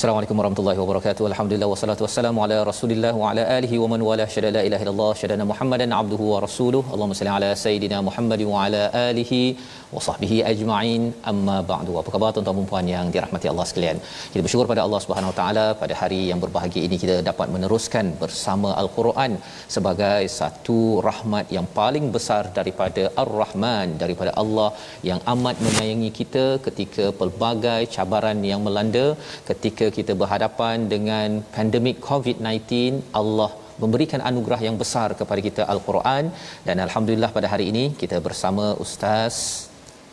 Assalamualaikum warahmatullahi wabarakatuh. Alhamdulillah wassalatu wassalamu ala Rasulillah wa ala alihi wa man wala syada la ilaha illallah syadana Muhammadan abduhu wa rasuluh. Allahumma salli ala sayidina Muhammad wa ala alihi wa sahbihi ajma'in. Amma ba'du. Apa khabar tuan-tuan dan puan yang dirahmati Allah sekalian? Kita bersyukur pada Allah Subhanahu wa taala pada hari yang berbahagia ini kita dapat meneruskan bersama Al-Quran sebagai satu rahmat yang paling besar daripada Ar-Rahman daripada Allah yang amat menyayangi kita ketika pelbagai cabaran yang melanda ketika kita berhadapan dengan pandemik COVID-19 Allah memberikan anugerah yang besar kepada kita Al-Quran dan alhamdulillah pada hari ini kita bersama Ustaz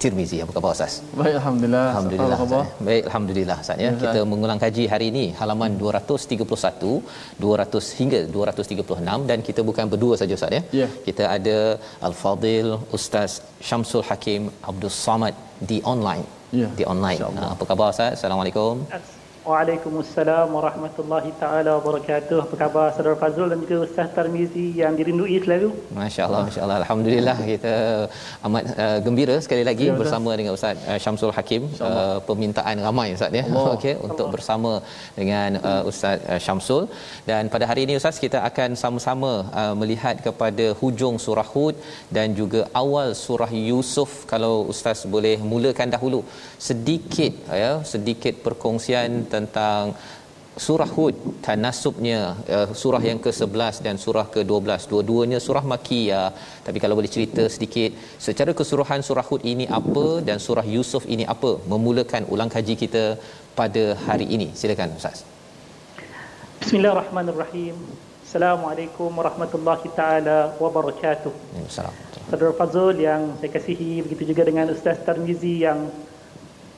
Tirmizi. Apa khabar Ustaz? Baik Alhamdulillah Alhamdulillah. Apa. Baik, alhamdulillah Ustaz ya. Ya. Kita mengulang kaji hari ini halaman 231, 200 hingga 236 dan kita bukan berdua saja Ustaz ya. Ya. Kita ada Al-Fadil Ustaz Syamsul Hakim Abdul Samad di online. Ya, Di online. apa khabar Ustaz? Assalamualaikum. Waalaikumsalam warahmatullahi taala wabarakatuh. Apa khabar Saudara Fazrul dan juga Ustaz Tarmizi yang dirindui selalu? Masya-Allah, masya-Allah. Alhamdulillah kita amat uh, gembira sekali lagi Ya, bersama dengan Ustaz uh, Syamsul Hakim. Uh, permintaan ramai Ustaz ya. Okey, untuk bersama dengan uh, Ustaz uh, Syamsul dan pada hari ini Ustaz kita akan sama-sama uh, melihat kepada hujung surah Hud dan juga awal surah Yusuf kalau Ustaz boleh mulakan dahulu sedikit ya, sedikit perkongsian tentang Surah Hud tanasubnya uh, surah yang ke-11 dan surah ke-12 dua-duanya surah Makkiyah. Tapi kalau boleh cerita sedikit secara keseluruhan surah Hud ini apa dan surah Yusuf ini apa memulakan ulang kaji kita pada hari ini? Silakan ustaz. Bismillahirrahmanirrahim. Assalamualaikum warahmatullahi taala wabarakatuh. Assalamualaikum Saudara Fazrul yang saya kasihi begitu juga dengan Ustaz Tarmizi yang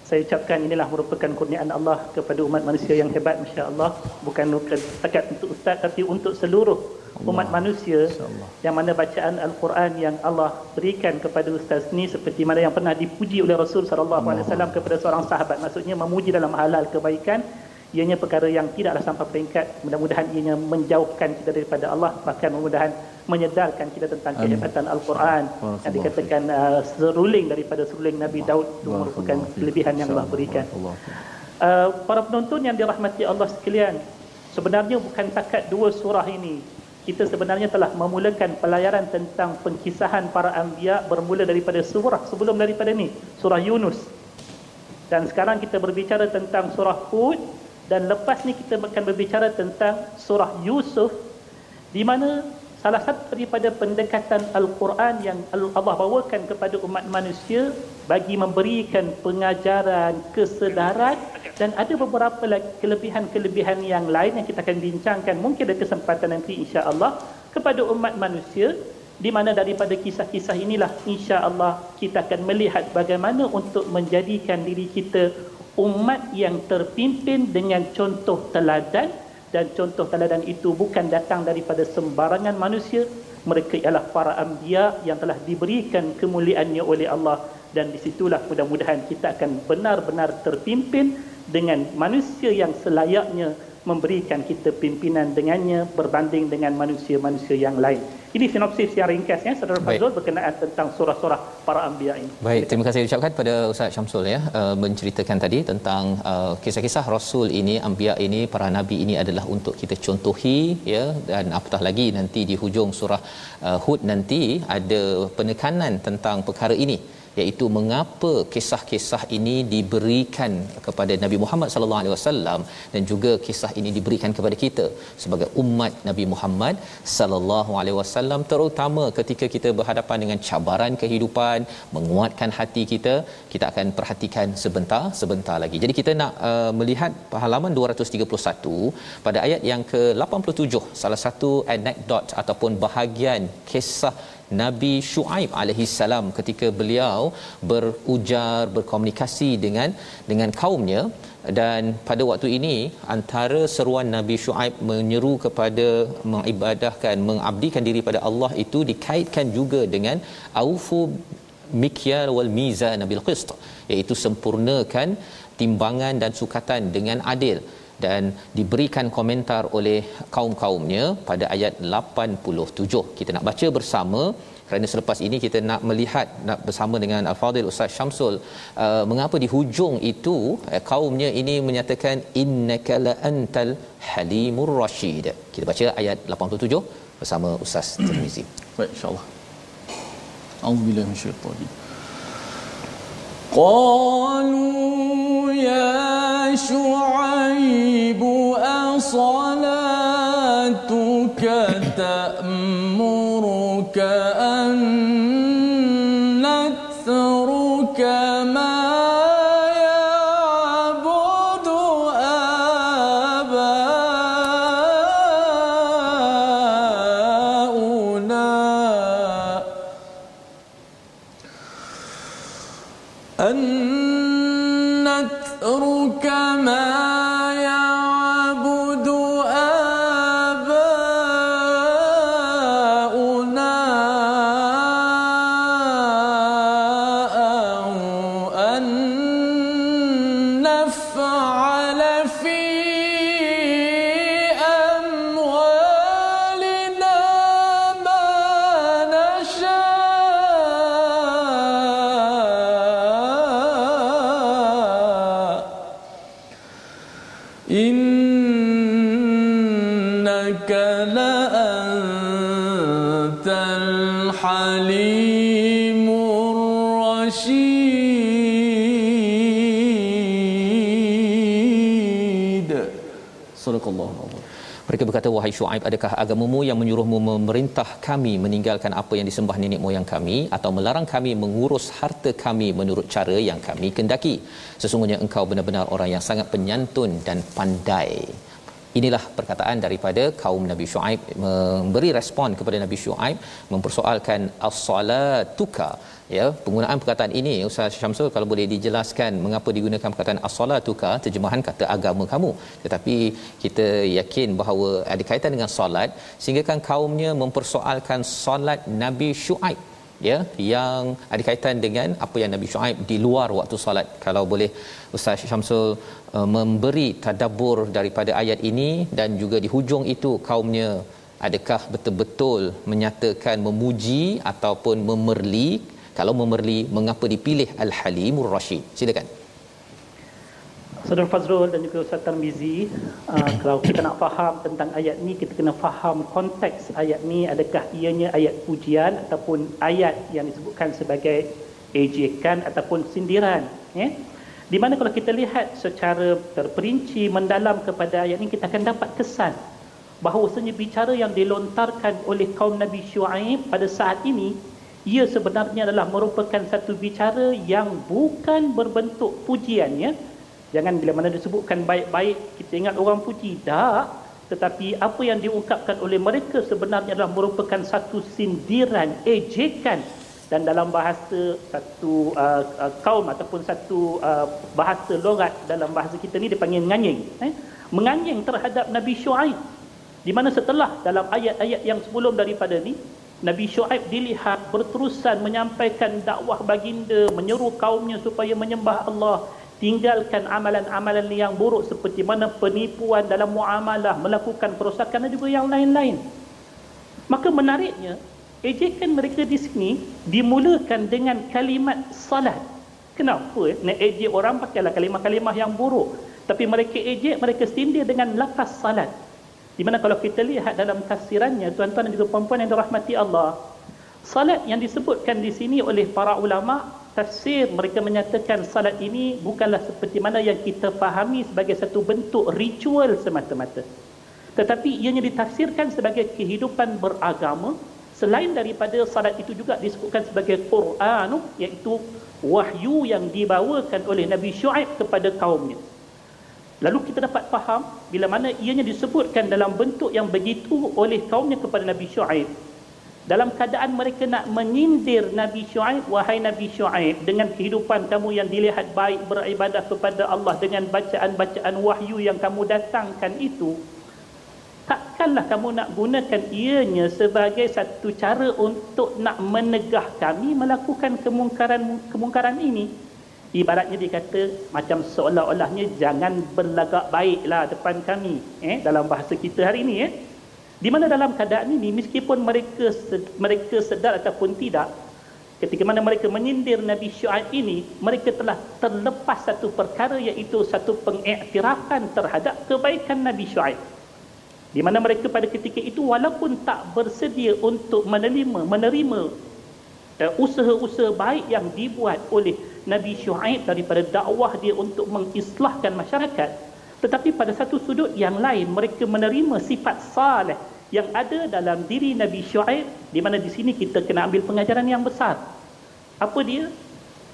saya ucapkan inilah merupakan kurniaan Allah kepada umat manusia yang hebat masya-Allah. Bukan bukan setakat untuk ustaz tapi untuk seluruh umat manusia yang mana bacaan al-Quran yang Allah berikan kepada ustaz ni seperti mana yang pernah dipuji oleh Rasul sallallahu alaihi wasallam kepada seorang sahabat. Maksudnya memuji dalam halal kebaikan ianya perkara yang tidaklah sampai peringkat. Mudah-mudahan ianya menjauhkan kita daripada Allah. Bahkan mudah-mudahan menyedarkan kita tentang kehebatan al-Quran yang dikatakan uh, seruling daripada seruling Nabi Daud itu merupakan kelebihan yang Allah berikan. Uh, para penonton yang dirahmati Allah sekalian, sebenarnya bukan takat dua surah ini. Kita sebenarnya telah memulakan pelayaran tentang pengkisahan para anbiya bermula daripada surah sebelum daripada ni, surah Yunus. Dan sekarang kita berbicara tentang surah Hud dan lepas ni kita akan berbicara tentang surah Yusuf di mana salah satu daripada pendekatan Al-Quran yang Allah bawakan kepada umat manusia bagi memberikan pengajaran, kesedaran dan ada beberapa kelebihan-kelebihan yang lain yang kita akan bincangkan. Mungkin ada kesempatan nanti insya-Allah kepada umat manusia di mana daripada kisah-kisah inilah insya-Allah kita akan melihat bagaimana untuk menjadikan diri kita umat yang terpimpin dengan contoh teladan dan contoh teladan itu bukan datang daripada sembarangan manusia mereka ialah para anbiya yang telah diberikan kemuliaannya oleh Allah dan disitulah mudah-mudahan kita akan benar-benar terpimpin dengan manusia yang selayaknya memberikan kita pimpinan dengannya berbanding dengan manusia-manusia yang lain. Ini sinopsis yang ringkas ya Saudara. Fazrul berkenaan tentang surah-surah para anbiya ini. Baik, terima kasih ucapkan pada Ustaz Syamsul ya uh, menceritakan tadi tentang uh, kisah-kisah rasul ini, anbiya ini, para nabi ini adalah untuk kita contohi ya dan apatah lagi nanti di hujung surah uh, Hud nanti ada penekanan tentang perkara ini iaitu mengapa kisah-kisah ini diberikan kepada Nabi Muhammad sallallahu alaihi wasallam dan juga kisah ini diberikan kepada kita sebagai umat Nabi Muhammad sallallahu alaihi wasallam terutama ketika kita berhadapan dengan cabaran kehidupan menguatkan hati kita kita akan perhatikan sebentar sebentar lagi. Jadi kita nak uh, melihat halaman 231 pada ayat yang ke-87 salah satu anekdot ataupun bahagian kisah Nabi Shu'aib alaihi salam ketika beliau berujar berkomunikasi dengan dengan kaumnya. Dan pada waktu ini antara seruan Nabi Shu'aib menyeru kepada mengibadahkan mengabdikan diri pada Allah itu dikaitkan juga dengan aufu mikyal wal mizan bil qist iaitu sempurnakan timbangan dan sukatan dengan adil dan diberikan komentar oleh kaum-kaumnya pada ayat 87. Kita nak baca bersama kerana selepas ini kita nak melihat nak bersama dengan Al-Fadhil Ustaz Syamsul uh, mengapa di hujung itu uh, kaumnya ini menyatakan innaka antal halimur rasyid. Kita baca ayat 87 bersama Ustaz Tirmizi. Baik, insyaAllah. A'udzubillah minasyaitanir قالوا يا شعيب أصلاتك تأمرك أن كما berkata, wahai Shu'aib, adakah agamamu yang menyuruhmu memerintah kami meninggalkan apa yang disembah nenek moyang kami atau melarang kami mengurus harta kami menurut cara yang kami kendaki? Sesungguhnya engkau benar-benar orang yang sangat penyantun dan pandai. Inilah perkataan daripada kaum Nabi Shu'aib memberi respon kepada Nabi Shu'aib mempersoalkan as-salatuka. Ya penggunaan perkataan ini Ustaz Syamsul kalau boleh dijelaskan mengapa digunakan perkataan as-salatuka terjemahan kata agama kamu. Tetapi kita yakin bahawa ada kaitan dengan solat sehingga kan kaumnya mempersoalkan solat Nabi Shu'aib ya yang ada kaitan dengan apa yang Nabi Shu'aib di luar waktu solat. Kalau boleh Ustaz Syamsul uh, memberi tadabbur daripada ayat ini dan juga di hujung itu kaumnya adakah betul-betul menyatakan memuji ataupun memerli? Kalau memerli mengapa dipilih al-halimur rasyid silakan Saudara Fazrul dan juga Ustaz Tarmizi, uh, kalau kita nak faham tentang ayat ni, kita kena faham konteks ayat ni adakah ianya ayat pujian ataupun ayat yang disebutkan sebagai ejekan ataupun sindiran. Ya? Di mana kalau kita lihat secara terperinci mendalam kepada ayat ni, kita akan dapat kesan bahawasanya bicara yang dilontarkan oleh kaum Nabi Shu'aib pada saat ini ia sebenarnya adalah merupakan satu bicara yang bukan berbentuk pujian ya Jangan bila mana disebutkan baik-baik kita ingat orang puji. Tak. Tetapi apa yang diungkapkan oleh mereka sebenarnya adalah merupakan satu sindiran, ejekan dan dalam bahasa satu uh, uh, kaum ataupun satu uh, bahasa logat dalam bahasa kita ni dipanggil nganying. Eh? Menganying terhadap Nabi Shu'aib. Di mana setelah dalam ayat-ayat yang sebelum daripada ni Nabi Shu'aib dilihat berterusan menyampaikan dakwah baginda, menyeru kaumnya supaya menyembah Allah, tinggalkan amalan-amalan yang buruk seperti mana penipuan dalam muamalah, melakukan perosakan dan juga yang lain-lain. Maka menariknya, ejekan mereka di sini dimulakan dengan kalimat salat. Kenapa? Nak ejek orang pakailah kalimah-kalimah yang buruk. Tapi mereka ejek, mereka sindir dengan lafaz salat. Di mana kalau kita lihat dalam tafsirannya, tuan-tuan dan juga puan-puan yang dirahmati Allah, salat yang disebutkan di sini oleh para ulama, tafsir mereka menyatakan salat ini bukanlah seperti mana yang kita fahami sebagai satu bentuk ritual semata-mata. Tetapi ianya ditafsirkan sebagai kehidupan beragama. Selain daripada salat itu juga disebutkan sebagai Quran iaitu wahyu yang dibawakan oleh Nabi Shu'aib kepada kaumnya. Lalu kita dapat faham bila mana ianya disebutkan dalam bentuk yang begitu oleh kaumnya kepada Nabi Shu'aib dalam keadaan mereka nak menyindir Nabi Shu'aib wahai Nabi Shu'aib dengan kehidupan kamu yang dilihat baik beribadah kepada Allah dengan bacaan-bacaan wahyu yang kamu datangkan itu takkanlah kamu nak gunakan ianya sebagai satu cara untuk nak menegah kami melakukan kemungkaran kemungkaran ini. Ibaratnya dia kata macam seolah-olahnya jangan berlagak baiklah depan kami eh dalam bahasa kita hari ini eh di mana dalam keadaan ini meskipun mereka mereka sedar ataupun tidak ketika mana mereka menyindir Nabi Syuaib ini mereka telah terlepas satu perkara iaitu satu pengiktirafan terhadap kebaikan Nabi Syuaib. Di mana mereka pada ketika itu walaupun tak bersedia untuk menerima menerima uh, usaha-usaha baik yang dibuat oleh Nabi Syuaib daripada dakwah dia untuk mengislahkan masyarakat tetapi pada satu sudut yang lain mereka menerima sifat saleh yang ada dalam diri Nabi Syuaib di mana di sini kita kena ambil pengajaran yang besar apa dia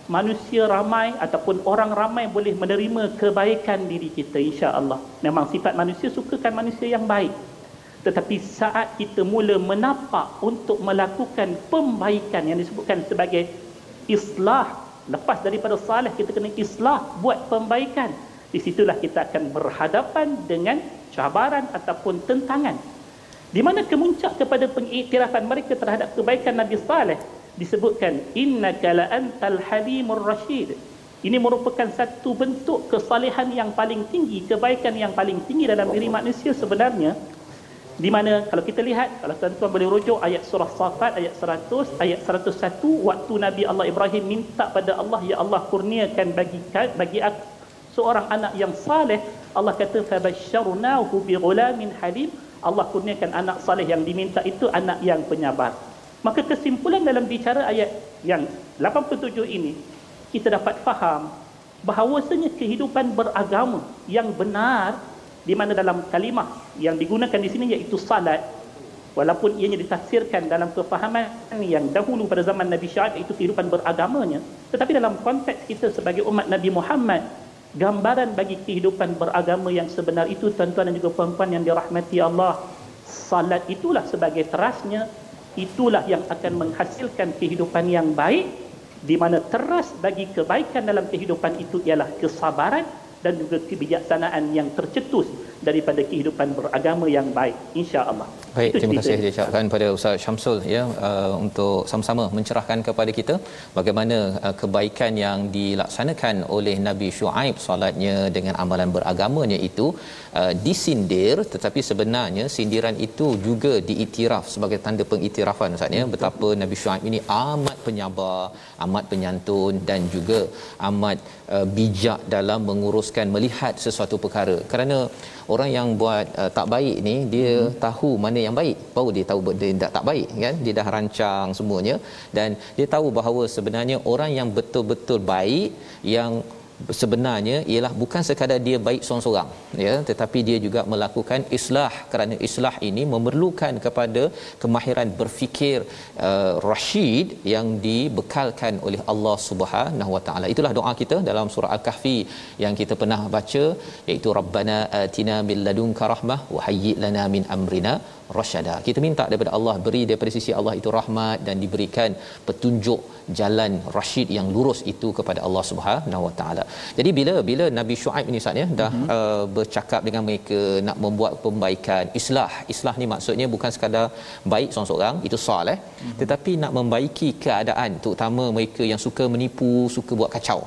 manusia ramai ataupun orang ramai boleh menerima kebaikan diri kita insya-Allah. Memang sifat manusia sukakan manusia yang baik. Tetapi saat kita mula menapak untuk melakukan pembaikan yang disebutkan sebagai islah, lepas daripada salah kita kena islah buat pembaikan. Di situlah kita akan berhadapan dengan cabaran ataupun tentangan. Di mana kemuncak kepada pengiktirafan mereka terhadap kebaikan Nabi Saleh disebutkan innaka la antal halimur rasyid ini merupakan satu bentuk kesalehan yang paling tinggi kebaikan yang paling tinggi dalam diri manusia sebenarnya di mana kalau kita lihat kalau tuan-tuan boleh rujuk ayat surah Safat ayat 100 ayat 101 waktu Nabi Allah Ibrahim minta pada Allah ya Allah kurniakan bagi bagi aku seorang anak yang saleh Allah kata fabasyarnahu bighulamin halim. Allah kurniakan anak saleh yang diminta itu anak yang penyabar. Maka kesimpulan dalam bicara ayat yang 87 ini kita dapat faham bahawasanya kehidupan beragama yang benar di mana dalam kalimah yang digunakan di sini iaitu salat walaupun ianya ditafsirkan dalam kefahaman yang dahulu pada zaman Nabi Syuaib iaitu kehidupan beragamanya tetapi dalam konteks kita sebagai umat Nabi Muhammad gambaran bagi kehidupan beragama yang sebenar itu tuan-tuan dan juga puan-puan yang dirahmati Allah salat itulah sebagai terasnya. Itulah yang akan menghasilkan kehidupan yang baik di mana teras bagi kebaikan dalam kehidupan itu ialah kesabaran dan juga kebijaksanaan yang tercetus daripada kehidupan beragama yang baik insya-Allah. Baik, Itu terima kasih diucapkan pada Ustaz Syamsul ya uh, untuk sama-sama mencerahkan kepada kita bagaimana uh, kebaikan yang dilaksanakan oleh Nabi Shu'aib solatnya dengan amalan beragamanya itu uh, disindir tetapi sebenarnya sindiran itu juga diiktiraf sebagai tanda pengiktirafan Ustaz ya. Betapa Nabi Shu'aib ini amat penyabar, amat penyantun dan juga amat uh, bijak dalam menguruskan melihat sesuatu perkara. Kerana orang yang buat uh, tak baik ni dia hmm. tahu mana yang baik. Baru dia tahu dia tak, tak baik kan? Dia dah rancang semuanya. Dan dia tahu bahawa sebenarnya orang yang betul-betul baik yang sebenarnya ialah bukan sekadar dia baik seorang-seorang ya tetapi dia juga melakukan islah kerana islah ini memerlukan kepada kemahiran berfikir uh, rasyid yang dibekalkan oleh Allah Subhanahu Wa Taala. Itulah doa kita dalam surah al-kahfi yang kita pernah baca iaitu rabbana atina bil ladunka rahmah wa hayyi lana min amrina rasyada. Kita minta daripada Allah beri daripada sisi Allah itu rahmat dan diberikan petunjuk jalan rasyid yang lurus itu kepada Allah Subhanahu Wa Taala. Jadi bila bila Nabi Shu'aib ini saatnya dah mm-hmm. uh, bercakap dengan mereka nak membuat pembaikan islah. Islah ni maksudnya bukan sekadar baik seorang-seorang itu soleh mm-hmm. tetapi nak membaiki keadaan terutama mereka yang suka menipu, suka buat kacau.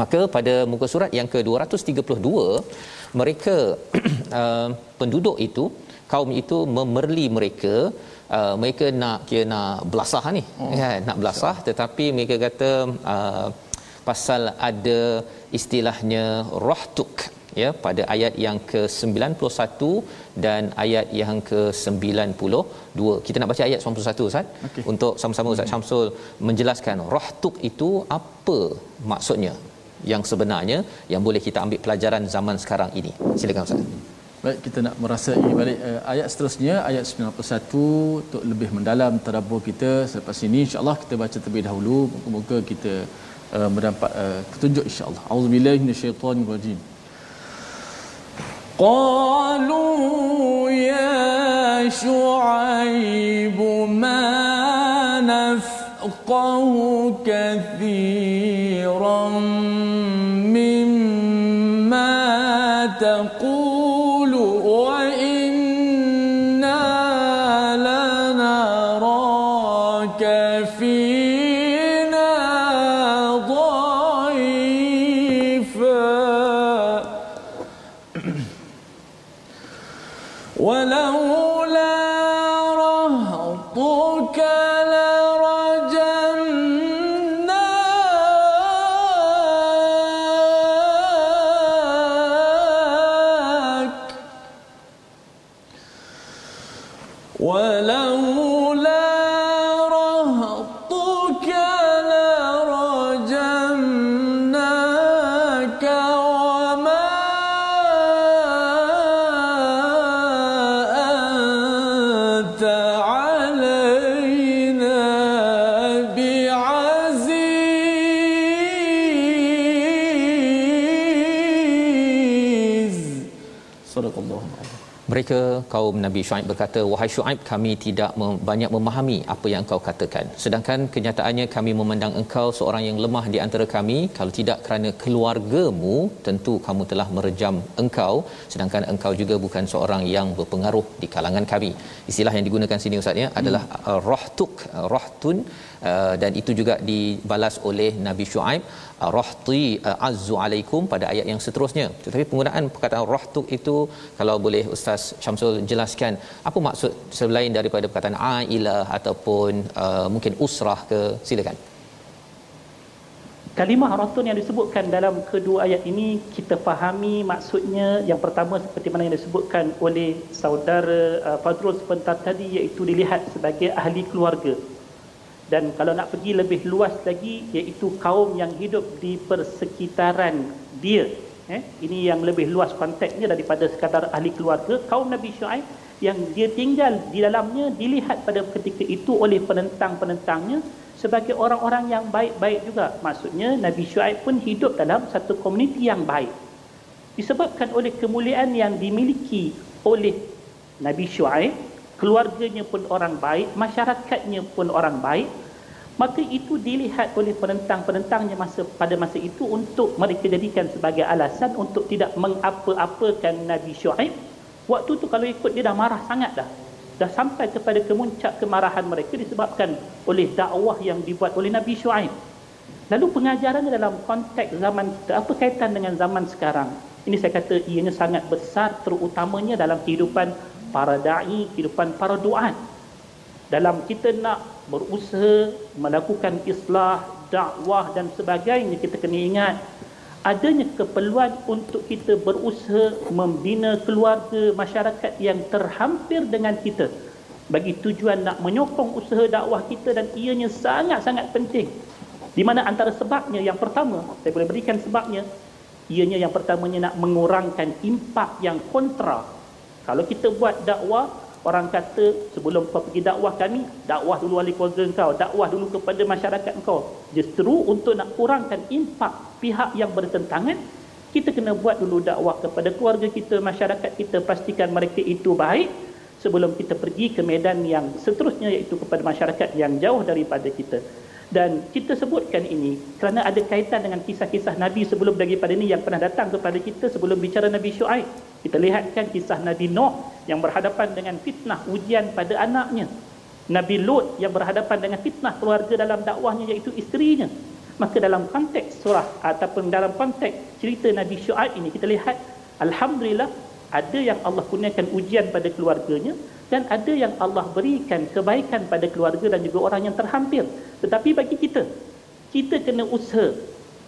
Maka pada muka surat yang ke-232 mereka uh, penduduk itu kaum itu memerli mereka uh, mereka nak kira nak belasah ni oh. kan? Nak belasah. tetapi mereka kata uh, pasal ada istilahnya rohtuk ya pada ayat yang ke-91 dan ayat yang ke-92. Kita nak baca ayat 91 Ustaz. Okay. untuk sama-sama Ustaz Syamsul menjelaskan rohtuk itu apa maksudnya? Yang sebenarnya yang boleh kita ambil pelajaran zaman sekarang ini. Silakan Ustaz Baik, kita nak merasai balik uh, ayat seterusnya, ayat 91 untuk lebih mendalam tadabbur kita selepas ini insya-Allah kita baca terlebih dahulu, moga-moga kita uh, mendapat uh, petunjuk insya-Allah. Auzubillahi minasyaitonirrajim. قالوا يا شعيب ما نفقه كثيرا مما تقول kaum Nabi Shu'aib berkata, "Wahai Shu'aib, kami tidak mem- banyak memahami apa yang engkau katakan. Sedangkan kenyataannya kami memandang engkau seorang yang lemah di antara kami. Kalau tidak kerana keluargamu, tentu kamu telah merejam engkau. Sedangkan engkau juga bukan seorang yang berpengaruh di kalangan kami." Istilah yang digunakan sini Ustaz ya adalah uh, rahtuk, uh, rahtun uh, dan itu juga dibalas oleh Nabi Shu'aib uh, rahti uh, azzu alaikum pada ayat yang seterusnya tetapi penggunaan perkataan rahtuk itu kalau boleh ustaz Syamsul jelaskan apa maksud selain daripada perkataan ailah ataupun uh, mungkin usrah ke silakan Kalimah ratun yang disebutkan dalam kedua ayat ini kita fahami maksudnya yang pertama seperti mana yang disebutkan oleh saudara uh, Fadrul sebentar tadi iaitu dilihat sebagai ahli keluarga. Dan kalau nak pergi lebih luas lagi iaitu kaum yang hidup di persekitaran dia. Eh, ini yang lebih luas konteksnya daripada sekadar ahli keluarga. Kaum Nabi Shu'aib yang dia tinggal di dalamnya dilihat pada ketika itu oleh penentang-penentangnya sebagai orang-orang yang baik-baik juga. Maksudnya Nabi Shu'aib pun hidup dalam satu komuniti yang baik. Disebabkan oleh kemuliaan yang dimiliki oleh Nabi Shu'aib, keluarganya pun orang baik, masyarakatnya pun orang baik, maka itu dilihat oleh penentang-penentangnya masa pada masa itu untuk mereka jadikan sebagai alasan untuk tidak mengapa-apakan Nabi Shu'aib. Waktu tu kalau ikut dia dah marah sangat dah. Dah sampai kepada kemuncak kemarahan mereka disebabkan oleh dakwah yang dibuat oleh Nabi Shu'aib. Lalu pengajarannya dalam konteks zaman kita, apa kaitan dengan zaman sekarang? Ini saya kata ianya sangat besar terutamanya dalam kehidupan para da'i, kehidupan para duat. Dalam kita nak berusaha melakukan islah, dakwah dan sebagainya, kita kena ingat adanya keperluan untuk kita berusaha membina keluarga masyarakat yang terhampir dengan kita. Bagi tujuan nak menyokong usaha dakwah kita dan ianya sangat-sangat penting. Di mana antara sebabnya yang pertama saya boleh berikan sebabnya ianya yang pertamanya nak mengurangkan impak yang kontra. Kalau kita buat dakwah orang kata sebelum kau pergi dakwah kami dakwah dulu ahli keluarga kau dakwah dulu kepada masyarakat kau justru untuk nak kurangkan impak pihak yang bertentangan kita kena buat dulu dakwah kepada keluarga kita masyarakat kita pastikan mereka itu baik sebelum kita pergi ke medan yang seterusnya iaitu kepada masyarakat yang jauh daripada kita dan kita sebutkan ini kerana ada kaitan dengan kisah-kisah Nabi sebelum daripada ini yang pernah datang kepada kita sebelum bicara Nabi Shu'aib. Kita lihatkan kisah Nabi Nuh yang berhadapan dengan fitnah ujian pada anaknya. Nabi Lut yang berhadapan dengan fitnah keluarga dalam dakwahnya iaitu isterinya. Maka dalam konteks surah ataupun dalam konteks cerita Nabi Shu'aib ini kita lihat Alhamdulillah ada yang Allah kurniakan ujian pada keluarganya dan ada yang Allah berikan kebaikan pada keluarga dan juga orang yang terhampir tetapi bagi kita kita kena usaha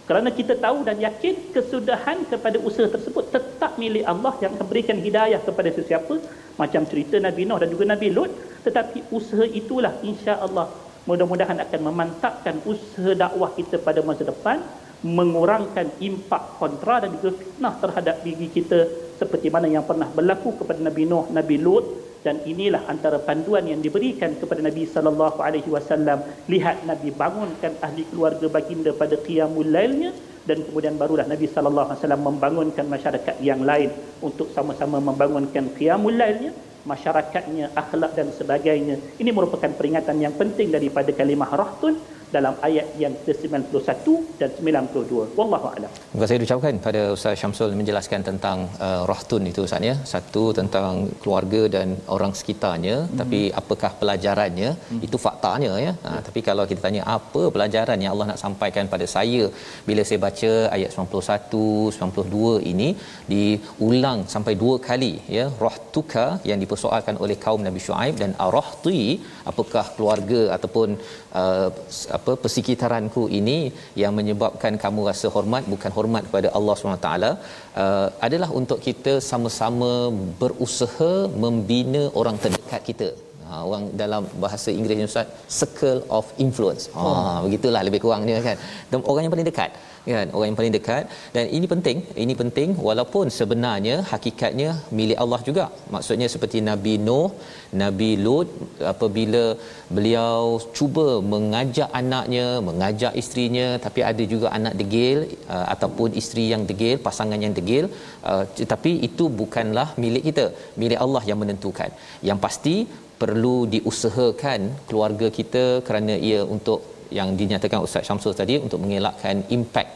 kerana kita tahu dan yakin kesudahan kepada usaha tersebut tetap milik Allah yang akan berikan hidayah kepada sesiapa macam cerita Nabi Nuh dan juga Nabi Lut. Tetapi usaha itulah insya-Allah mudah-mudahan akan memantapkan usaha dakwah kita pada masa depan mengurangkan impak kontra dan juga fitnah terhadap diri kita seperti mana yang pernah berlaku kepada Nabi Nuh, Nabi Lut dan inilah antara panduan yang diberikan kepada Nabi sallallahu alaihi wasallam. Lihat Nabi bangunkan ahli keluarga baginda pada qiyamul lailnya dan kemudian barulah Nabi sallallahu alaihi wasallam membangunkan masyarakat yang lain untuk sama-sama membangunkan qiyamul lailnya masyarakatnya akhlak dan sebagainya. Ini merupakan peringatan yang penting daripada kalimah rahtun dalam ayat yang ke-91 dan 92. Wallahu a'lam. Terima kasih diucapkan pada Ustaz Syamsul menjelaskan tentang uh, rahtun itu Ustaz ya. Satu tentang keluarga dan orang sekitarnya, hmm. tapi apakah pelajarannya? Hmm. Itu faktanya ya. Ha, tapi kalau kita tanya apa pelajaran yang Allah nak sampaikan pada saya bila saya baca ayat 91, 92 ini diulang sampai dua kali ya. Rahtuka yang dipersoalkan oleh kaum Nabi Shu'aib dan arahti apakah keluarga ataupun uh, apa persekitaranku ini yang menyebabkan kamu rasa hormat bukan hormat kepada Allah SWT uh, adalah untuk kita sama-sama berusaha membina orang terdekat kita Ha, orang dalam bahasa Inggeris Ustaz circle of influence. Ha oh. begitulah lebih kurangnya kan. Orang yang paling dekat kan orang yang paling dekat. Dan ini penting ini penting walaupun sebenarnya hakikatnya milik Allah juga. Maksudnya seperti Nabi Nuh Nabi Lut apabila beliau cuba mengajak anaknya mengajak isterinya tapi ada juga anak degil uh, ataupun isteri yang degil pasangan yang degil uh, tetapi itu bukanlah milik kita. Milik Allah yang menentukan. Yang pasti perlu diusahakan keluarga kita kerana ia untuk yang dinyatakan Ustaz Syamsul tadi untuk mengelakkan impak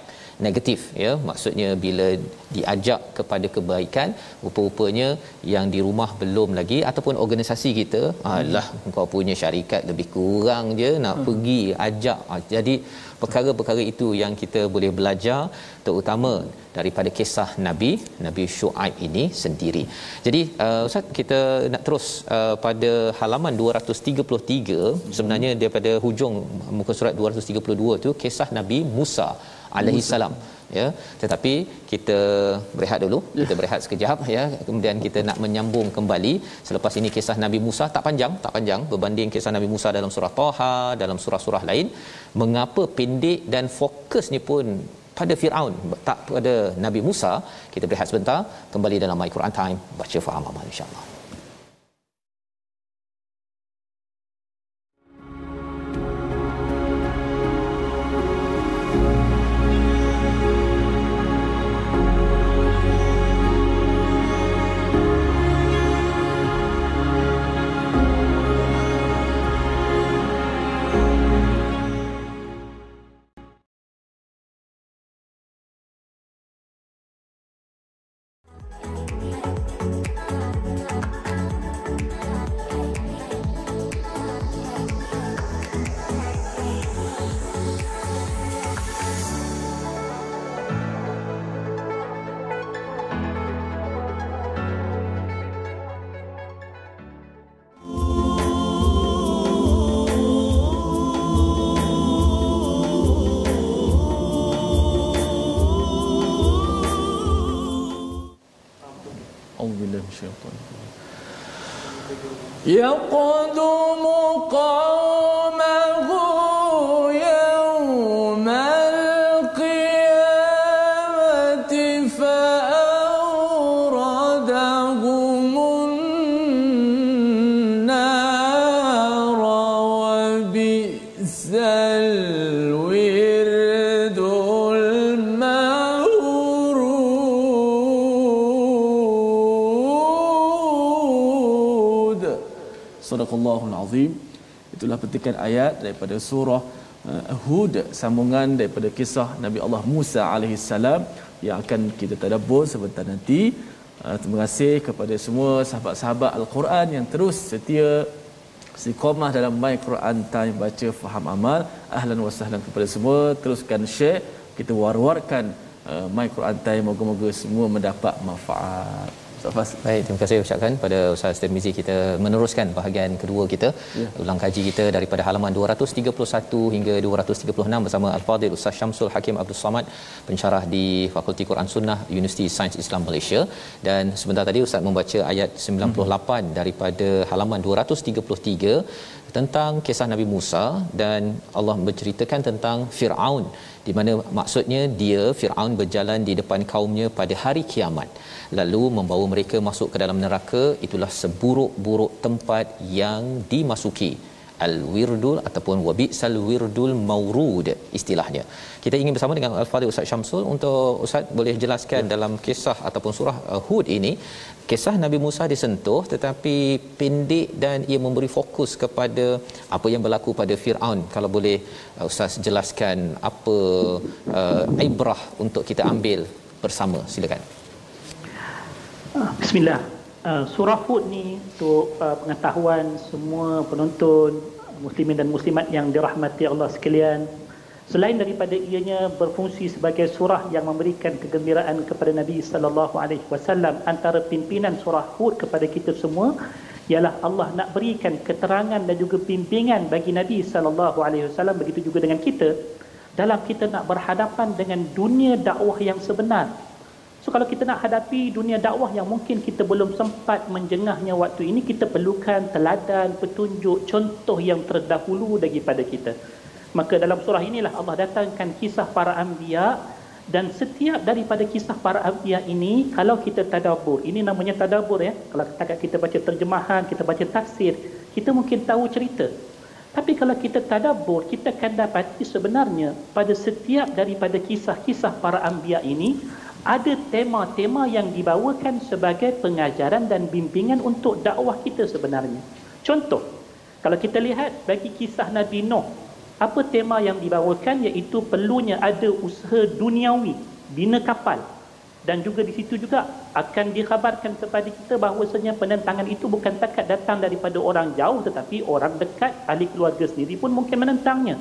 negatif ya maksudnya bila diajak kepada kebaikan rupa-rupanya yang di rumah belum lagi ataupun organisasi kita hmm. alah kau punya syarikat lebih kurang je nak hmm. pergi ajak ah, jadi perkara-perkara itu yang kita boleh belajar terutama daripada kisah Nabi Nabi Shu'aib ini sendiri. Jadi uh, ustaz kita nak terus uh, pada halaman 233 sebenarnya daripada hujung muka surat 232 tu kisah Nabi Musa alaihi salam ya. Tetapi kita berehat dulu ya. kita berehat sekejap ya. Kemudian kita nak menyambung kembali. Selepas ini kisah Nabi Musa tak panjang tak panjang berbanding kisah Nabi Musa dalam surah Taha dalam surah-surah lain. Mengapa pendek dan fokusnya pun pada Firaun tak pada Nabi Musa. Kita berehat sebentar. Kembali dalam My Quran Time. Baca faham amal insyaallah يقدم Itulah petikan ayat daripada surah uh, Hud sambungan daripada kisah Nabi Allah Musa alaihi salam yang akan kita tadabbur sebentar nanti. Uh, terima kasih kepada semua sahabat-sahabat Al-Quran yang terus setia istiqamah dalam My Quran Time baca faham amal. Ahlan wa sahlan kepada semua. Teruskan share. Kita war-warkan uh, My Quran Time moga-moga semua mendapat manfaat. Safas. Baik, terima kasih ucapkan pada Ustaz Tirmizi kita meneruskan bahagian kedua kita ya. ulang kaji kita daripada halaman 231 hingga 236 bersama Al-Fadhil Ustaz Syamsul Hakim Abdul Samad pensyarah di Fakulti Quran Sunnah Universiti Sains Islam Malaysia dan sebentar tadi Ustaz membaca ayat 98 hmm. daripada halaman 233 tentang kisah Nabi Musa dan Allah menceritakan tentang Firaun di mana maksudnya dia Firaun berjalan di depan kaumnya pada hari kiamat lalu membawa mereka masuk ke dalam neraka itulah seburuk-buruk tempat yang dimasuki al-wirdul ataupun wabisal wirdul maurud istilahnya. Kita ingin bersama dengan Al-Fadhil Ustaz Syamsul untuk Ustaz boleh jelaskan ya. dalam kisah ataupun surah uh, Hud ini kisah Nabi Musa disentuh tetapi pendek dan ia memberi fokus kepada apa yang berlaku pada Firaun. Kalau boleh uh, Ustaz jelaskan apa uh, ibrah untuk kita ambil bersama silakan. Ah, bismillah. Uh, surah Hud ni untuk uh, pengetahuan semua penonton muslimin dan muslimat yang dirahmati Allah sekalian selain daripada ianya berfungsi sebagai surah yang memberikan kegembiraan kepada Nabi sallallahu alaihi wasallam antara pimpinan surah Hud kepada kita semua ialah Allah nak berikan keterangan dan juga bimbingan bagi Nabi sallallahu alaihi wasallam begitu juga dengan kita dalam kita nak berhadapan dengan dunia dakwah yang sebenar So kalau kita nak hadapi dunia dakwah yang mungkin kita belum sempat menjengahnya waktu ini, kita perlukan teladan, petunjuk, contoh yang terdahulu daripada kita. Maka dalam surah inilah Allah datangkan kisah para anbiya dan setiap daripada kisah para anbiya ini kalau kita tadabbur, ini namanya tadabbur ya. Kalau kita baca terjemahan, kita baca tafsir, kita mungkin tahu cerita. Tapi kalau kita tadabbur, kita akan dapati sebenarnya pada setiap daripada kisah-kisah para anbiya ini ada tema-tema yang dibawakan sebagai pengajaran dan bimbingan untuk dakwah kita sebenarnya. Contoh, kalau kita lihat bagi kisah Nabi Nuh, apa tema yang dibawakan iaitu perlunya ada usaha duniawi, bina kapal. Dan juga di situ juga akan dikhabarkan kepada kita bahawasanya penentangan itu bukan takat datang daripada orang jauh tetapi orang dekat, ahli keluarga sendiri pun mungkin menentangnya.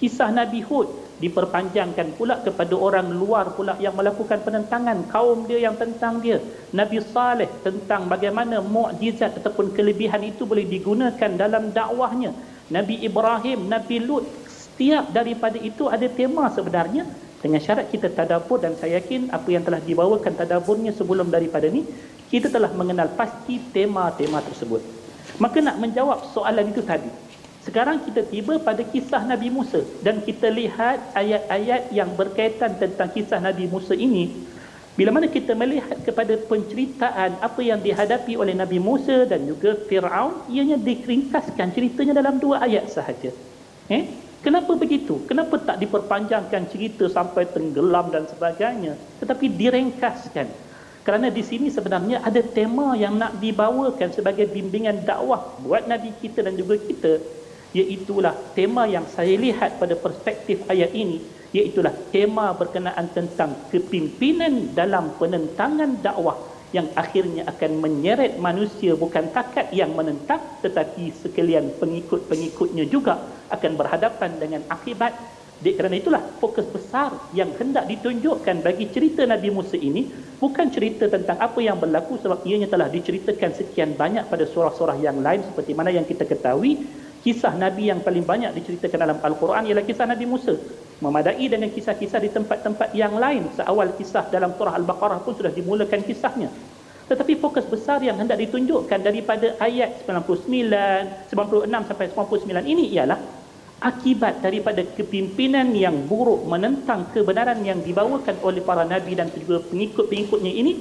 Kisah Nabi Hud diperpanjangkan pula kepada orang luar pula yang melakukan penentangan kaum dia yang tentang dia Nabi Saleh tentang bagaimana mukjizat ataupun kelebihan itu boleh digunakan dalam dakwahnya Nabi Ibrahim Nabi Lut setiap daripada itu ada tema sebenarnya dengan syarat kita tadabbur dan saya yakin apa yang telah dibawakan tadabburnya sebelum daripada ni kita telah mengenal pasti tema-tema tersebut maka nak menjawab soalan itu tadi sekarang kita tiba pada kisah Nabi Musa dan kita lihat ayat-ayat yang berkaitan tentang kisah Nabi Musa ini. Bila mana kita melihat kepada penceritaan apa yang dihadapi oleh Nabi Musa dan juga Fir'aun, ianya dikeringkaskan ceritanya dalam dua ayat sahaja. Eh? Kenapa begitu? Kenapa tak diperpanjangkan cerita sampai tenggelam dan sebagainya? Tetapi diringkaskan. Kerana di sini sebenarnya ada tema yang nak dibawakan sebagai bimbingan dakwah buat Nabi kita dan juga kita iaitulah tema yang saya lihat pada perspektif ayat ini iaitulah tema berkenaan tentang kepimpinan dalam penentangan dakwah yang akhirnya akan menyeret manusia bukan takat yang menentang tetapi sekalian pengikut-pengikutnya juga akan berhadapan dengan akibat. Kerana itulah fokus besar yang hendak ditunjukkan bagi cerita Nabi Musa ini bukan cerita tentang apa yang berlaku sebab ianya telah diceritakan sekian banyak pada surah-surah yang lain seperti mana yang kita ketahui kisah Nabi yang paling banyak diceritakan dalam Al-Quran ialah kisah Nabi Musa. Memadai dengan kisah-kisah di tempat-tempat yang lain. Seawal kisah dalam surah Al-Baqarah pun sudah dimulakan kisahnya. Tetapi fokus besar yang hendak ditunjukkan daripada ayat 99, 96 sampai 99 ini ialah akibat daripada kepimpinan yang buruk menentang kebenaran yang dibawakan oleh para Nabi dan juga pengikut-pengikutnya ini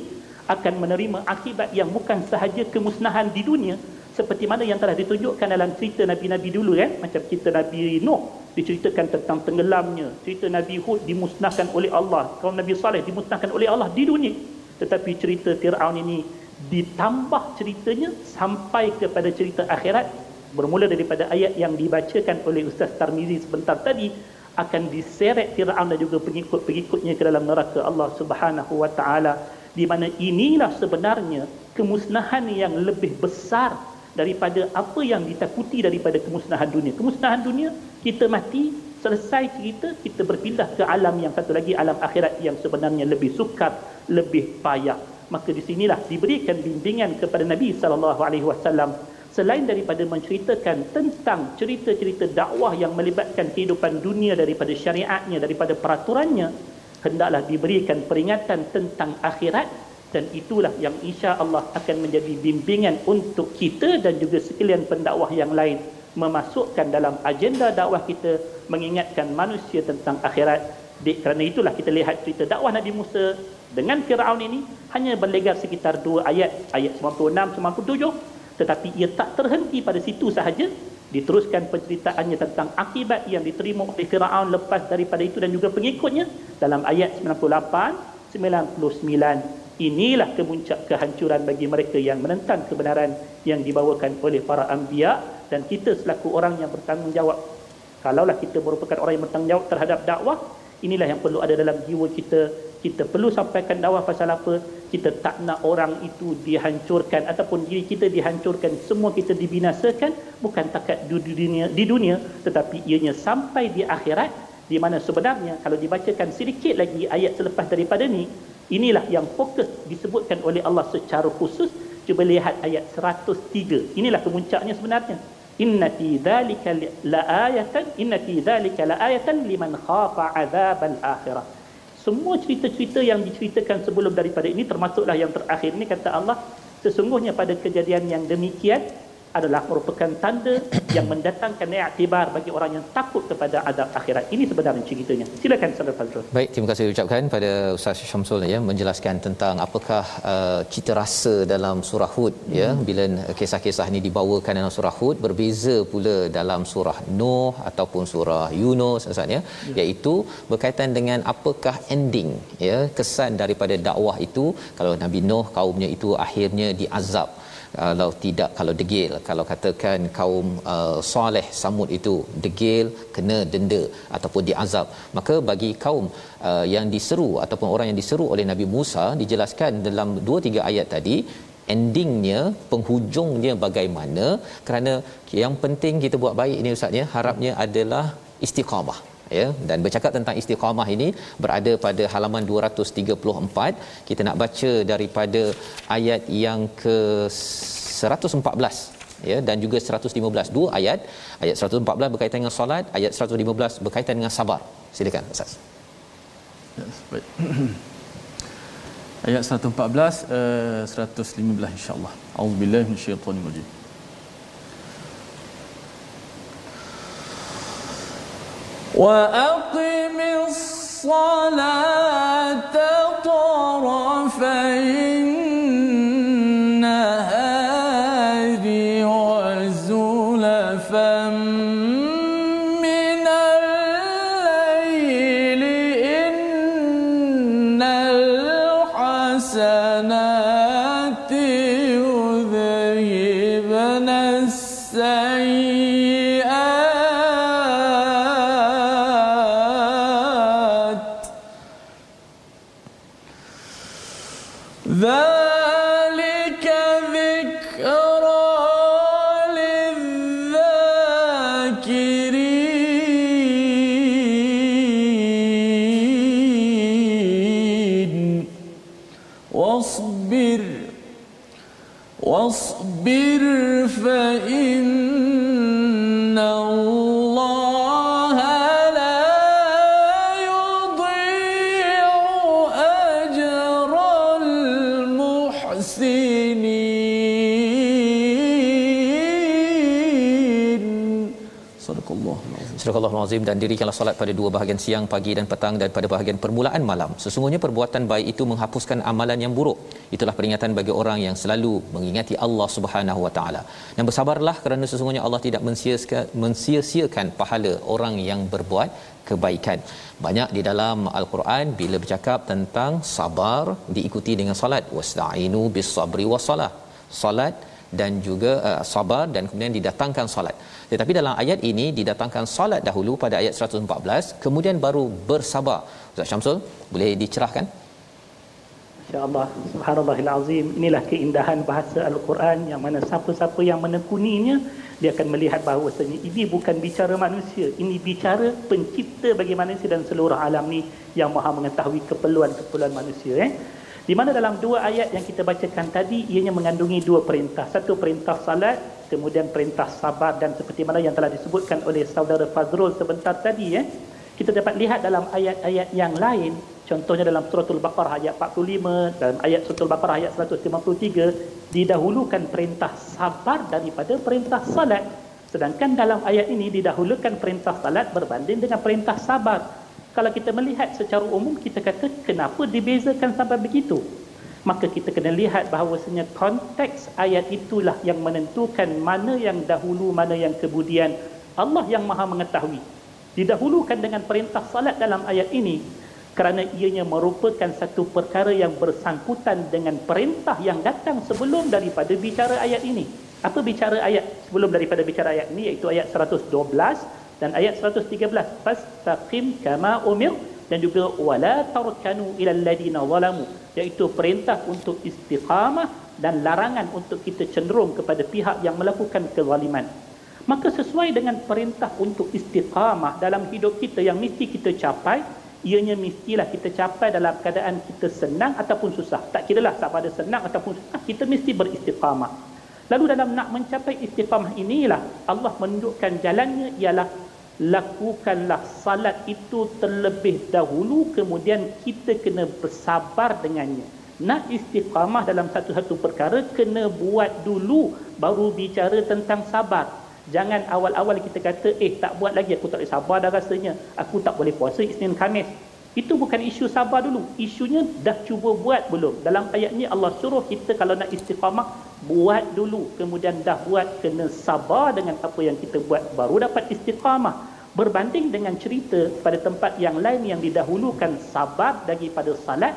akan menerima akibat yang bukan sahaja kemusnahan di dunia seperti mana yang telah ditunjukkan dalam cerita Nabi-Nabi dulu kan macam cerita Nabi Nuh diceritakan tentang tenggelamnya. Cerita Nabi Hud dimusnahkan oleh Allah. Kaum Nabi Saleh dimusnahkan oleh Allah di dunia. Tetapi cerita Fir'aun ini ditambah ceritanya sampai kepada cerita akhirat. Bermula daripada ayat yang dibacakan oleh Ustaz Tarmizi sebentar tadi akan diseret Fir'aun dan juga pengikut-pengikutnya ke dalam neraka Allah Subhanahu wa taala. Di mana inilah sebenarnya kemusnahan yang lebih besar daripada apa yang ditakuti daripada kemusnahan dunia. Kemusnahan dunia, kita mati, selesai cerita, kita berpindah ke alam yang satu lagi, alam akhirat yang sebenarnya lebih sukar, lebih payah. maka di sinilah diberikan bimbingan kepada Nabi sallallahu alaihi wasallam selain daripada menceritakan tentang cerita-cerita dakwah yang melibatkan kehidupan dunia daripada syariatnya daripada peraturannya hendaklah diberikan peringatan tentang akhirat dan itulah yang insya Allah akan menjadi bimbingan untuk kita dan juga sekalian pendakwah yang lain memasukkan dalam agenda dakwah kita mengingatkan manusia tentang akhirat. Di, kerana itulah kita lihat cerita dakwah Nabi Musa dengan Firaun ini hanya berlegar sekitar dua ayat ayat 96 97 tetapi ia tak terhenti pada situ sahaja. Diteruskan penceritaannya tentang akibat yang diterima oleh Firaun lepas daripada itu dan juga pengikutnya dalam ayat 98 99 inilah kemuncak kehancuran bagi mereka yang menentang kebenaran yang dibawakan oleh para anbiya dan kita selaku orang yang bertanggungjawab. Kalaulah kita merupakan orang yang bertanggungjawab terhadap dakwah inilah yang perlu ada dalam jiwa kita. Kita perlu sampaikan dakwah pasal apa? Kita tak nak orang itu dihancurkan ataupun diri kita dihancurkan semua kita dibinasakan bukan takat di dunia di dunia tetapi ianya sampai di akhirat di mana sebenarnya kalau dibacakan sedikit lagi ayat selepas daripada ni inilah yang fokus disebutkan oleh Allah secara khusus. Cuba lihat ayat 103 inilah kemuncaknya sebenarnya. Inna fi dhalika laayatan inna fi dhalika laayatan liman khafa azabal akhirah. Semua cerita-cerita yang diceritakan sebelum daripada ini termasuklah yang terakhir. Ini kata Allah sesungguhnya pada kejadian yang demikian adalah merupakan tanda yang mendatangkan iktibar bagi orang yang takut kepada adab akhirat. Ini sebenarnya ceritanya. Silakan Saudara Fazrul. Baik, terima kasih ucapkan pada Ustaz Syamsul ya menjelaskan tentang apakah uh, cita rasa dalam surah Hud ya, hmm. ya bila kisah-kisah ini dibawakan dalam surah Hud berbeza pula dalam surah Nuh ataupun surah Yunus asalnya ya. iaitu berkaitan dengan apakah ending ya kesan daripada dakwah itu kalau Nabi Nuh kaumnya itu akhirnya diazab kalau tidak kalau degil kalau katakan kaum uh, soleh samud itu degil kena denda ataupun diazab maka bagi kaum uh, yang diseru ataupun orang yang diseru oleh Nabi Musa dijelaskan dalam 2 3 ayat tadi endingnya penghujungnya bagaimana kerana yang penting kita buat baik ini ustaz ya harapnya adalah istiqamah ya dan bercakap tentang istiqamah ini berada pada halaman 234 kita nak baca daripada ayat yang ke 114 ya dan juga 115 dua ayat ayat 114 berkaitan dengan solat ayat 115 berkaitan dengan sabar. Silakan ustaz. Ya ayat 114 uh, 115 insyaallah auzubillahi minasyaitonir rajim وأقم الصلاة طرفي the Azim dan dirikanlah solat pada dua bahagian siang, pagi dan petang dan pada bahagian permulaan malam. Sesungguhnya perbuatan baik itu menghapuskan amalan yang buruk. Itulah peringatan bagi orang yang selalu mengingati Allah Subhanahu Wa Taala. Dan bersabarlah kerana sesungguhnya Allah tidak mensia-siakan pahala orang yang berbuat kebaikan. Banyak di dalam al-Quran bila bercakap tentang sabar diikuti dengan solat. Wasta'inu bis sabri was salah. Dan juga uh, sabar dan kemudian didatangkan solat. Tetapi dalam ayat ini didatangkan solat dahulu pada ayat 114 kemudian baru bersabar. Ustaz Syamsul boleh dicerahkan? Insya-Allah subhanallahil azim inilah keindahan bahasa al-Quran yang mana siapa-siapa yang menekuninya dia akan melihat bahawa ini bukan bicara manusia ini bicara pencipta bagi manusia dan seluruh alam ni yang maha mengetahui keperluan-keperluan manusia eh Di mana dalam dua ayat yang kita bacakan tadi ianya mengandungi dua perintah. Satu perintah salat, kemudian perintah sabar dan seperti mana yang telah disebutkan oleh saudara Fazrul sebentar tadi ya. Kita dapat lihat dalam ayat-ayat yang lain, contohnya dalam suratul Baqarah ayat 45, dalam ayat suratul Baqarah ayat 153 didahulukan perintah sabar daripada perintah salat. Sedangkan dalam ayat ini didahulukan perintah salat berbanding dengan perintah sabar kalau kita melihat secara umum kita kata kenapa dibezakan sampai begitu? Maka kita kena lihat bahawasanya konteks ayat itulah yang menentukan mana yang dahulu mana yang kemudian. Allah yang maha mengetahui. Didahulukan dengan perintah salat dalam ayat ini kerana ianya merupakan satu perkara yang bersangkutan dengan perintah yang datang sebelum daripada bicara ayat ini. Apa bicara ayat sebelum daripada bicara ayat ini iaitu ayat 112 dan ayat 113 fastaqim kama umir dan juga wala tarkanu ila alladina zalamu iaitu perintah untuk istiqamah dan larangan untuk kita cenderung kepada pihak yang melakukan kezaliman. Maka sesuai dengan perintah untuk istiqamah dalam hidup kita yang mesti kita capai ianya mestilah kita capai dalam keadaan kita senang ataupun susah. Tak kiralah sama ada senang ataupun susah kita mesti beristiqamah lalu dalam nak mencapai istiqamah inilah Allah menunjukkan jalannya ialah lakukanlah salat itu terlebih dahulu kemudian kita kena bersabar dengannya. Nak istiqamah dalam satu-satu perkara kena buat dulu baru bicara tentang sabar. Jangan awal-awal kita kata eh tak buat lagi aku tak boleh sabar dah rasanya. Aku tak boleh puasa Isnin Khamis. Itu bukan isu sabar dulu. Isunya dah cuba buat belum. Dalam ayat ni Allah suruh kita kalau nak istiqamah buat dulu kemudian dah buat kena sabar dengan apa yang kita buat baru dapat istiqamah. Berbanding dengan cerita pada tempat yang lain yang didahulukan sabar daripada salat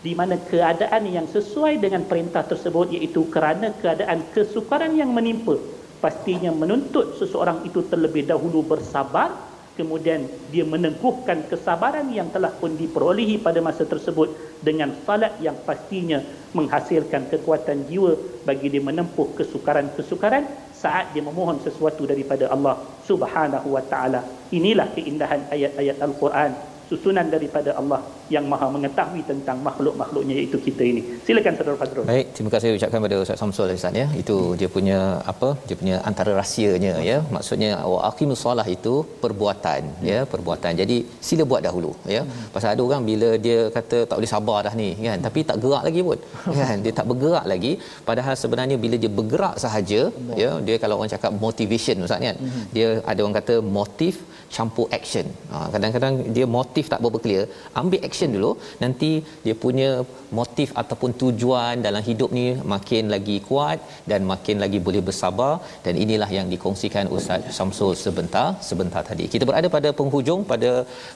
di mana keadaan yang sesuai dengan perintah tersebut iaitu kerana keadaan kesukaran yang menimpa. Pastinya menuntut seseorang itu terlebih dahulu bersabar kemudian dia meneguhkan kesabaran yang telah pun diperolehi pada masa tersebut dengan salat yang pastinya menghasilkan kekuatan jiwa bagi dia menempuh kesukaran-kesukaran saat dia memohon sesuatu daripada Allah Subhanahu wa taala. Inilah keindahan ayat-ayat Al-Quran susunan daripada Allah yang maha mengetahui tentang makhluk-makhluknya iaitu kita ini. Silakan saudara Fadrul. Baik, terima kasih ucapkan pada Ustaz Samsul Ustaz ya. Itu dia punya apa? Dia punya antara rahsianya ya. Maksudnya wa aqimus solah itu perbuatan ya, perbuatan. Jadi sila buat dahulu ya. Pasal ada orang bila dia kata tak boleh sabar dah ni kan, tapi tak gerak lagi pun. Kan? Dia tak bergerak lagi padahal sebenarnya bila dia bergerak sahaja ya, dia kalau orang cakap motivation Ustaz kan. Dia ada orang kata motif campur action. Ha, kadang-kadang dia motif tak berapa clear, ambil action dulu, nanti dia punya motif ataupun tujuan dalam hidup ni makin lagi kuat dan makin lagi boleh bersabar dan inilah yang dikongsikan Ustaz Samsul sebentar sebentar tadi. Kita berada pada penghujung pada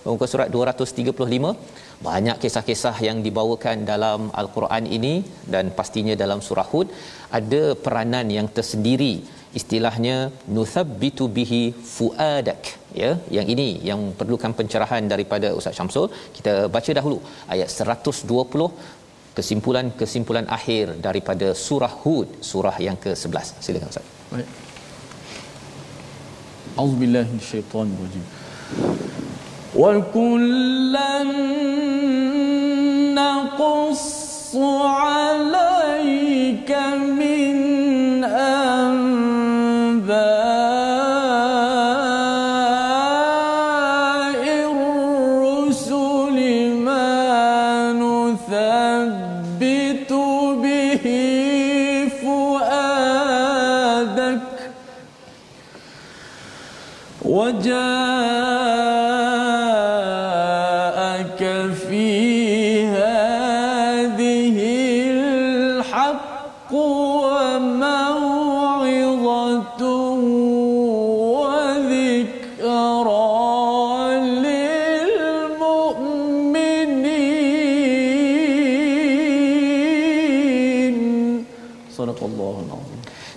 muka surat 235. Banyak kisah-kisah yang dibawakan dalam Al-Quran ini dan pastinya dalam surah Hud ada peranan yang tersendiri istilahnya nuthabbitu bihi fuadak ya yang ini yang perlukan pencerahan daripada Ustaz Syamsul. Kita baca dahulu ayat 120 kesimpulan-kesimpulan akhir daripada surah Hud surah yang ke-11 silakan Ustaz. Baik. Auzubillahi minasyaitonir rajim wa kullan naqussu 'alaika min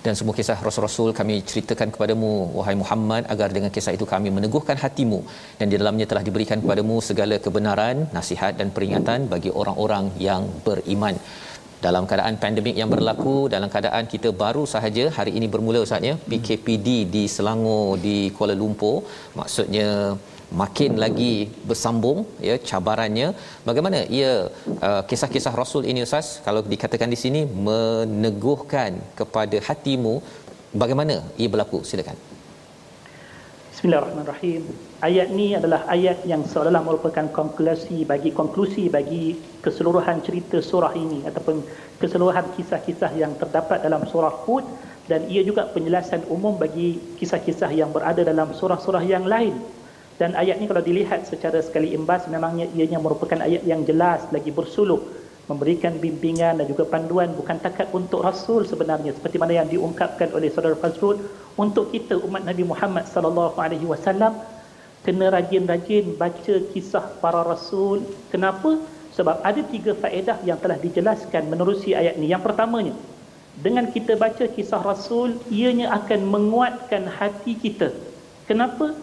dan semua kisah rasul-rasul kami ceritakan kepadamu wahai Muhammad agar dengan kisah itu kami meneguhkan hatimu. Dan di dalamnya telah diberikan kepadamu segala kebenaran nasihat dan peringatan bagi orang-orang yang beriman dalam keadaan pandemik yang berlaku dalam keadaan kita baru sahaja hari ini bermula ustaz ya PKPD di Selangor di Kuala Lumpur. Maksudnya makin lagi bersambung ya cabarannya. Bagaimana ia uh, kisah-kisah rasul ini ustaz? Kalau dikatakan di sini meneguhkan kepada hatimu bagaimana ia berlaku? Silakan. Bismillahirrahmanirrahim. Ayat ni adalah ayat yang seolah-olah merupakan konklusi bagi konklusi bagi keseluruhan cerita surah ini ataupun keseluruhan kisah-kisah yang terdapat dalam surah Hud dan ia juga penjelasan umum bagi kisah-kisah yang berada dalam surah-surah yang lain. Dan ayat ini kalau dilihat secara sekali imbas memangnya ianya merupakan ayat yang jelas lagi bersuluk memberikan bimbingan dan juga panduan bukan takat untuk rasul sebenarnya seperti mana yang diungkapkan oleh saudara Fazrul untuk kita umat Nabi Muhammad sallallahu alaihi wasallam kena rajin-rajin baca kisah para rasul. Kenapa? Sebab ada tiga faedah yang telah dijelaskan menerusi ayat ini yang pertamanya dengan kita baca kisah rasul ianya akan menguatkan hati kita. Kenapa?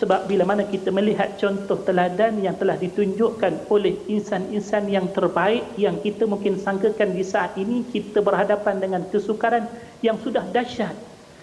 Sebab bila mana kita melihat contoh teladan yang telah ditunjukkan oleh insan-insan yang terbaik yang kita mungkin sangkakan di saat ini kita berhadapan dengan kesukaran yang sudah dahsyat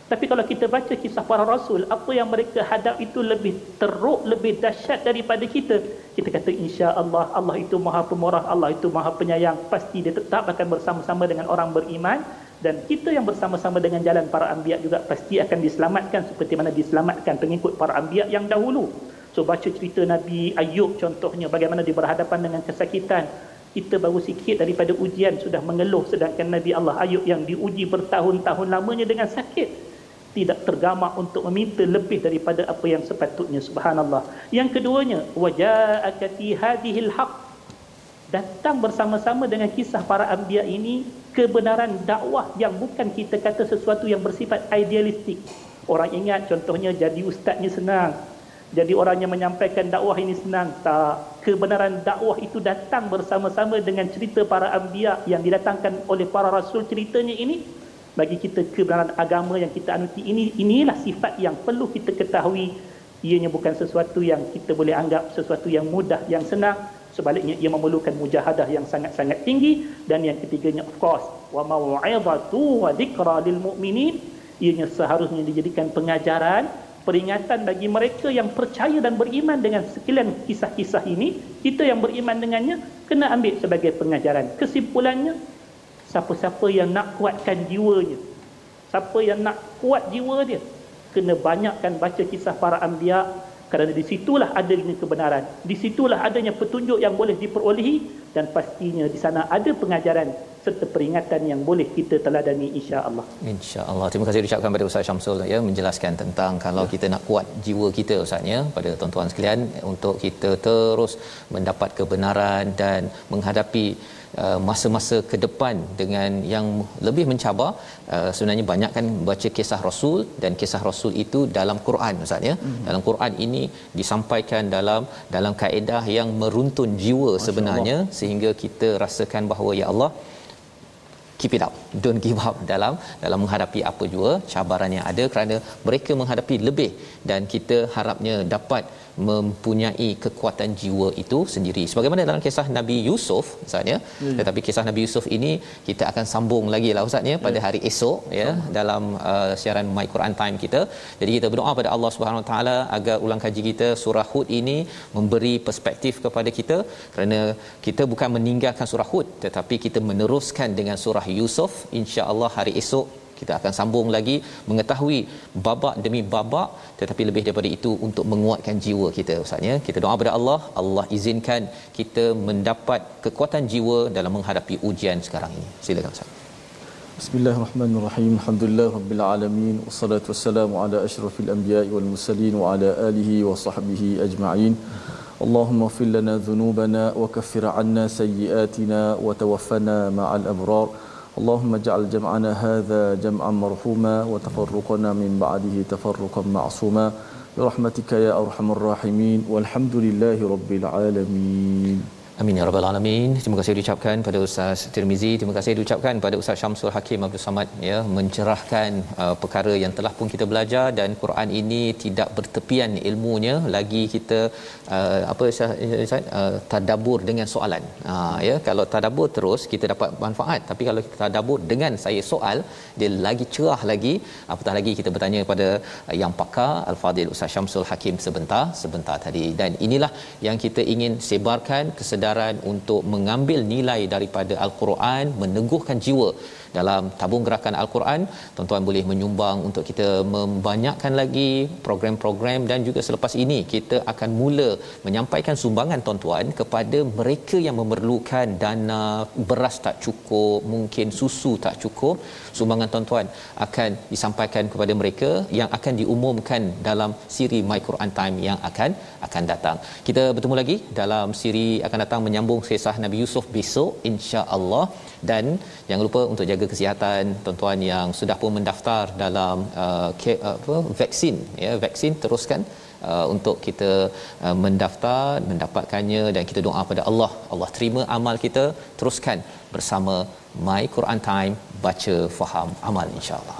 tapi kalau kita baca kisah para rasul apa yang mereka hadap itu lebih teruk lebih dahsyat daripada kita kita kata insya Allah Allah itu maha pemurah Allah itu maha penyayang pasti dia tetap akan bersama-sama dengan orang beriman dan kita yang bersama-sama dengan jalan para anbiya juga pasti akan diselamatkan seperti mana diselamatkan pengikut para anbiya yang dahulu. So baca cerita Nabi Ayub contohnya bagaimana dia berhadapan dengan kesakitan. Kita baru sikit daripada ujian sudah mengeluh sedangkan Nabi Allah Ayub yang diuji bertahun-tahun lamanya dengan sakit tidak tergamak untuk meminta lebih daripada apa yang sepatutnya subhanallah. Yang keduanya waja'akati hadhil haqq datang bersama-sama dengan kisah para anbiya ini kebenaran dakwah yang bukan kita kata sesuatu yang bersifat idealistik. Orang ingat contohnya jadi ustaznya senang. Jadi orang yang menyampaikan dakwah ini senang. Tak. Kebenaran dakwah itu datang bersama-sama dengan cerita para anbiya yang didatangkan oleh para rasul ceritanya ini. Bagi kita kebenaran agama yang kita anuti ini, inilah sifat yang perlu kita ketahui. Ianya bukan sesuatu yang kita boleh anggap sesuatu yang mudah, yang senang. Sebaliknya ia memerlukan mujahadah yang sangat-sangat tinggi. Dan yang ketiganya of course wa mau'izatu wa dhikra lil mu'minin. Ianya seharusnya dijadikan pengajaran peringatan bagi mereka yang percaya dan beriman dengan sekalian kisah-kisah ini. Kita yang beriman dengannya kena ambil sebagai pengajaran. Kesimpulannya siapa-siapa yang nak kuatkan jiwanya siapa yang nak kuat jiwa dia kena banyakkan baca kisah para anbiya kerana di situlah adanya kebenaran di situlah adanya petunjuk yang boleh diperolehi dan pastinya di sana ada pengajaran serta peringatan yang boleh kita teladani insya-Allah. Insya-Allah. Terima kasih diucapkan kepada Ustaz Syamsul ya menjelaskan tentang kalau ya. kita nak kuat jiwa kita Ustaz ya pada tuan-tuan sekalian untuk kita terus mendapat kebenaran dan menghadapi Uh, masa-masa ke depan dengan yang lebih mencabar uh, sebenarnya banyak kan baca kisah rasul dan kisah rasul itu dalam Quran ustaz ya mm-hmm. dalam Quran ini disampaikan dalam dalam kaedah yang meruntun jiwa Masya sebenarnya Allah. sehingga kita rasakan bahawa ya Allah keep it up don't give up dalam dalam menghadapi apa jua cabaran yang ada kerana mereka menghadapi lebih dan kita harapnya dapat mempunyai kekuatan jiwa itu sendiri sebagaimana dalam kisah Nabi Yusuf Ustaz ya hmm. tetapi kisah Nabi Yusuf ini kita akan sambung lagi lah Ustaz ya pada ya. hari esok ya hmm. dalam uh, siaran My Quran Time kita jadi kita berdoa pada Allah Subhanahu Wa Taala agar ulang kaji kita surah Hud ini memberi perspektif kepada kita kerana kita bukan meninggalkan surah Hud tetapi kita meneruskan dengan surah Yusuf insya-Allah hari esok kita akan sambung lagi mengetahui babak demi babak tetapi lebih daripada itu untuk menguatkan jiwa kita ustaz ya kita doa kepada Allah Allah izinkan kita mendapat kekuatan jiwa dalam menghadapi ujian sekarang ini silakan ustaz Bismillahirrahmanirrahim. Alhamdulillah rabbil alamin. Wassalatu wassalamu ala asyrafil anbiya'i wal mursalin wa ala alihi wa sahbihi ajma'in. Lana dhunubana wa kaffir 'anna sayyi'atina wa tawaffana ma'al abrar. اللهم اجعل جمعنا هذا جمعا مرحوما وتفرقنا من بعده تفرقا معصوما. برحمتك يا أرحم الراحمين. والحمد لله رب العالمين. Amin ya rabbal alamin. Terima kasih diucapkan pada Ustaz Tirmizi, terima kasih diucapkan pada Ustaz Syamsul Hakim Abdul Samad ya mencerahkan uh, perkara yang telah pun kita belajar dan Quran ini tidak bertepian ilmunya. Lagi kita uh, apa Ustaz uh, tadabbur dengan soalan. Uh, ya kalau tadabbur terus kita dapat manfaat. Tapi kalau kita tadabbur dengan saya soal dia lagi cerah lagi. Apatah lagi kita bertanya kepada uh, yang pakar Al-Fadil Ustaz Syamsul Hakim sebentar sebentar tadi. Dan inilah yang kita ingin sebarkan kesedaran kesedaran untuk mengambil nilai daripada al-Quran meneguhkan jiwa dalam tabung gerakan al-Quran. Tuan-tuan boleh menyumbang untuk kita membanyakkan lagi program-program dan juga selepas ini kita akan mula menyampaikan sumbangan tuan-tuan kepada mereka yang memerlukan dana beras tak cukup mungkin susu tak cukup. Sumbangan tuan-tuan akan disampaikan kepada mereka yang akan diumumkan dalam siri My Quran Time yang akan akan datang. Kita bertemu lagi dalam siri akan datang menyambung kisah Nabi Yusuf besok insya-Allah dan jangan lupa untuk jaga kesihatan tuan-tuan yang sudah pun mendaftar dalam uh, ke, apa vaksin. Ya vaksin teruskan Uh, untuk kita uh, mendaftar mendapatkannya dan kita doa pada Allah. Allah terima amal kita teruskan bersama My Quran Time baca faham amal insya-Allah